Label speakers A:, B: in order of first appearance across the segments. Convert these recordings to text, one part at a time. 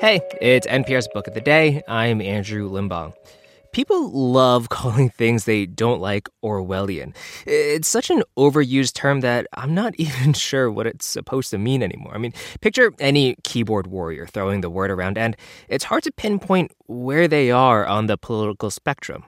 A: Hey, it's NPR's Book of the Day. I'm Andrew Limbong. People love calling things they don't like Orwellian. It's such an overused term that I'm not even sure what it's supposed to mean anymore. I mean, picture any keyboard warrior throwing the word around, and it's hard to pinpoint where they are on the political spectrum.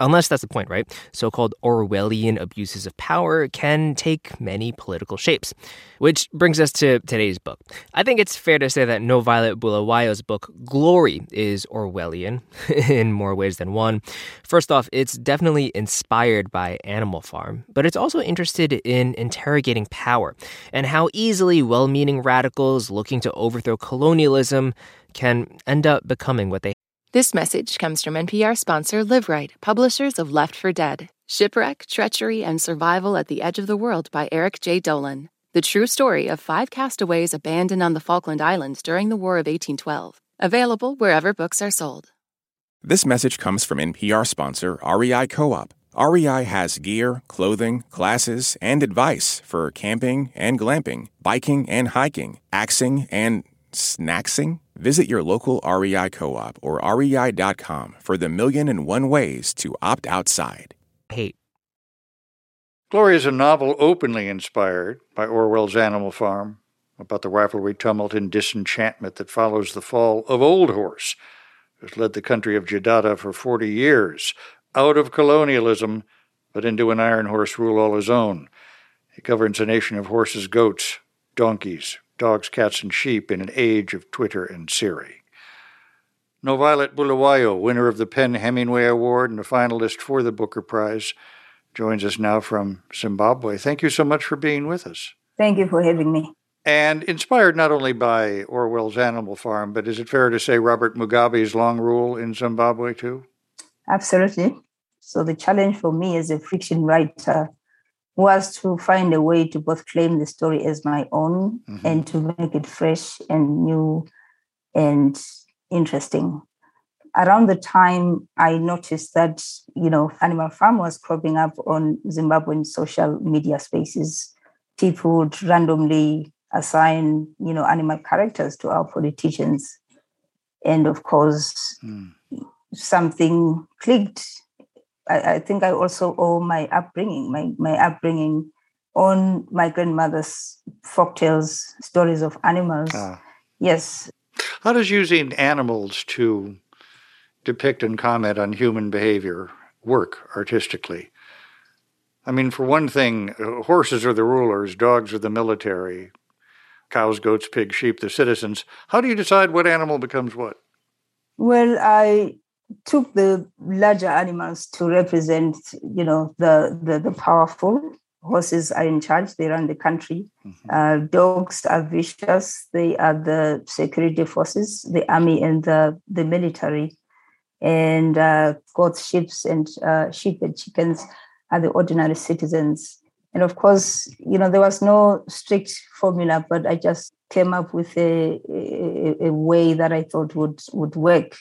A: Unless that's the point, right? So called Orwellian abuses of power can take many political shapes. Which brings us to today's book. I think it's fair to say that NoViolet Bulawayo's book, Glory, is Orwellian in more ways than one. First off, it's definitely inspired by Animal Farm, but it's also interested in interrogating power and how easily well meaning radicals looking to overthrow colonialism can end up becoming what they
B: this message comes from NPR sponsor Liveright, publishers of Left for Dead Shipwreck, Treachery, and Survival at the Edge of the World by Eric J. Dolin. The true story of five castaways abandoned on the Falkland Islands during the War of 1812. Available wherever books are sold.
C: This message comes from NPR sponsor REI Co op. REI has gear, clothing, classes, and advice for camping and glamping, biking and hiking, axing and snacksing? Visit your local REI co op or rei.com for the million and one ways to opt outside.
A: Hate.
D: Glory is a novel openly inspired by Orwell's Animal Farm about the rivalry, tumult, and disenchantment that follows the fall of Old Horse, who's led the country of Jidada for 40 years, out of colonialism, but into an iron horse rule all his own. He governs a nation of horses, goats, donkeys, dogs, cats, and sheep in an age of Twitter and Siri. NoViolet Bulawayo, winner of the PEN Hemingway Award and a finalist for the Booker Prize, joins us now from Zimbabwe. Thank you so much for being with us.
E: Thank you for having me.
D: And inspired not only by Orwell's Animal Farm, but is it fair to say Robert Mugabe's long rule in Zimbabwe too?
E: Absolutely. So the challenge for me as a fiction writer was to find a way to both claim the story as my own mm-hmm. and to make it fresh and new and interesting. Around the time I noticed that, you know, Animal Farm was cropping up on Zimbabwean social media spaces, people would randomly assign, you know, animal characters to our politicians. And of course, mm. something clicked I, I, think I also owe my upbringing, my, my upbringing on my grandmother's folk tales, stories of animals. Ah. Yes.
D: How does using animals to depict and comment on human behavior work artistically? I mean, for one thing, horses are the rulers, dogs are the military, cows, goats, pigs, sheep, the citizens. How do you decide what animal becomes what?
E: Well, I took the larger animals to represent, you know, the, the, the powerful. Horses are in charge, they run the country. Mm-hmm. Uh, dogs are vicious, they are the security forces, the army and the, the military. And uh, goats, sheep, and uh, sheep and chickens are the ordinary citizens. And of course, you know, there was no strict formula, but I just came up with a, a, a way that I thought would, would work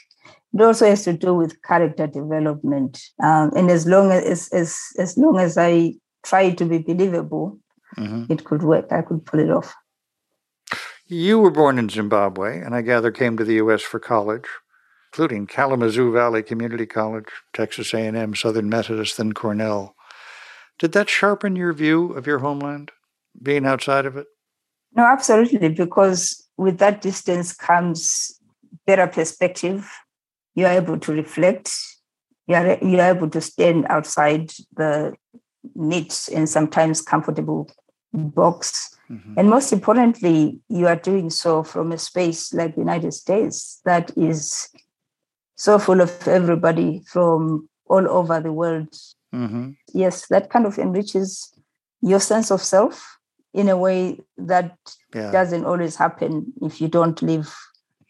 E: it also has to do with character development. Um, and as long as, as as long as I try to be believable, mm-hmm. it could work. I could pull it off.
D: You were born in Zimbabwe, and I gather came to the U.S. for college, including Kalamazoo Valley Community College, Texas A&M, Southern Methodist, then Cornell. Did that sharpen your view of your homeland, being outside of it?
E: No, absolutely, because with that distance comes better perspective you are able to reflect, you are, you are able to stand outside the neat and sometimes comfortable box. Mm-hmm. And most importantly, you are doing so from a space like the United States that is so full of everybody from all over the world. Mm-hmm. Yes, that kind of enriches your sense of self in a way that yeah. doesn't always happen if you don't live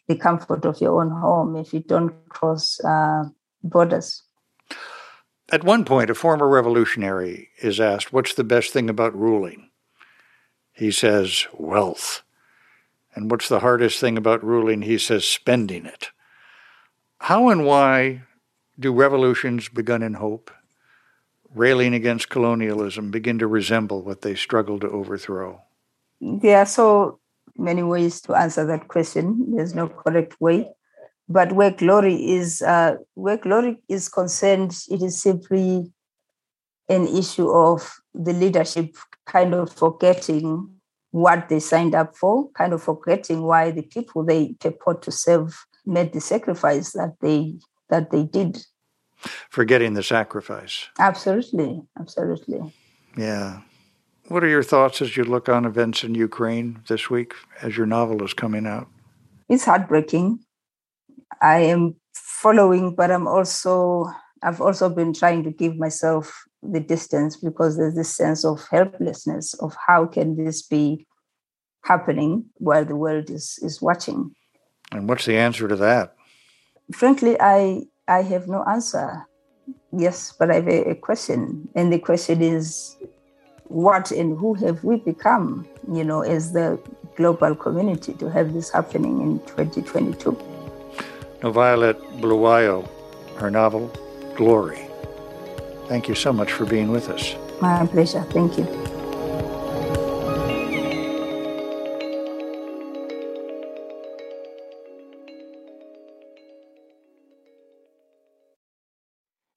E: the comfort of your own home if you don't cross uh, borders.
D: At one point, a former revolutionary is asked, What's the best thing about ruling? He says, Wealth. And what's the hardest thing about ruling? He says, Spending it. How and why do revolutions begun in hope, railing against colonialism, begin to resemble what they struggle to overthrow?
E: Yeah, so many ways to answer that question. There's no correct way. But where glory is, uh, where glory is concerned, it is simply an issue of the leadership kind of forgetting what they signed up for, kind of forgetting why the people they purport to serve made the sacrifice that they that they did.
D: Forgetting the sacrifice.
E: Absolutely, absolutely.
D: Yeah. What are your thoughts as you look on events in Ukraine this week as your novel is coming out?
E: It's heartbreaking. I am following, but I'm also I've also been trying to give myself the distance because there's this sense of helplessness of how can this be happening while the world is is watching.
D: And what's the answer to that?
E: Frankly, I I have no answer. Yes, but I have a, a question, and the question is, what and who have we become? You know, as the global community to have this happening in 2022.
D: NoViolet Bulawayo, her novel Glory. Thank you so much for being with us.
E: My pleasure. Thank you.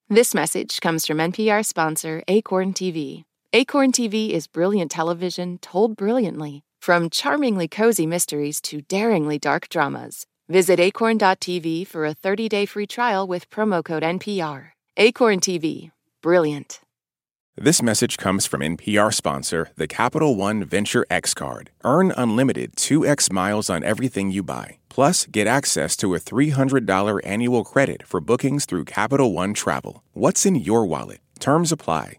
B: This message comes from NPR sponsor Acorn TV. Acorn TV is brilliant television told brilliantly, from charmingly cozy mysteries to daringly dark dramas. Visit acorn.tv for a 30 day free trial with promo code NPR. Acorn TV, brilliant.
C: This message comes from NPR sponsor, the Capital One Venture X Card. Earn unlimited 2x miles on everything you buy. Plus, get access to a $300 annual credit for bookings through Capital One Travel. What's in your wallet? Terms apply.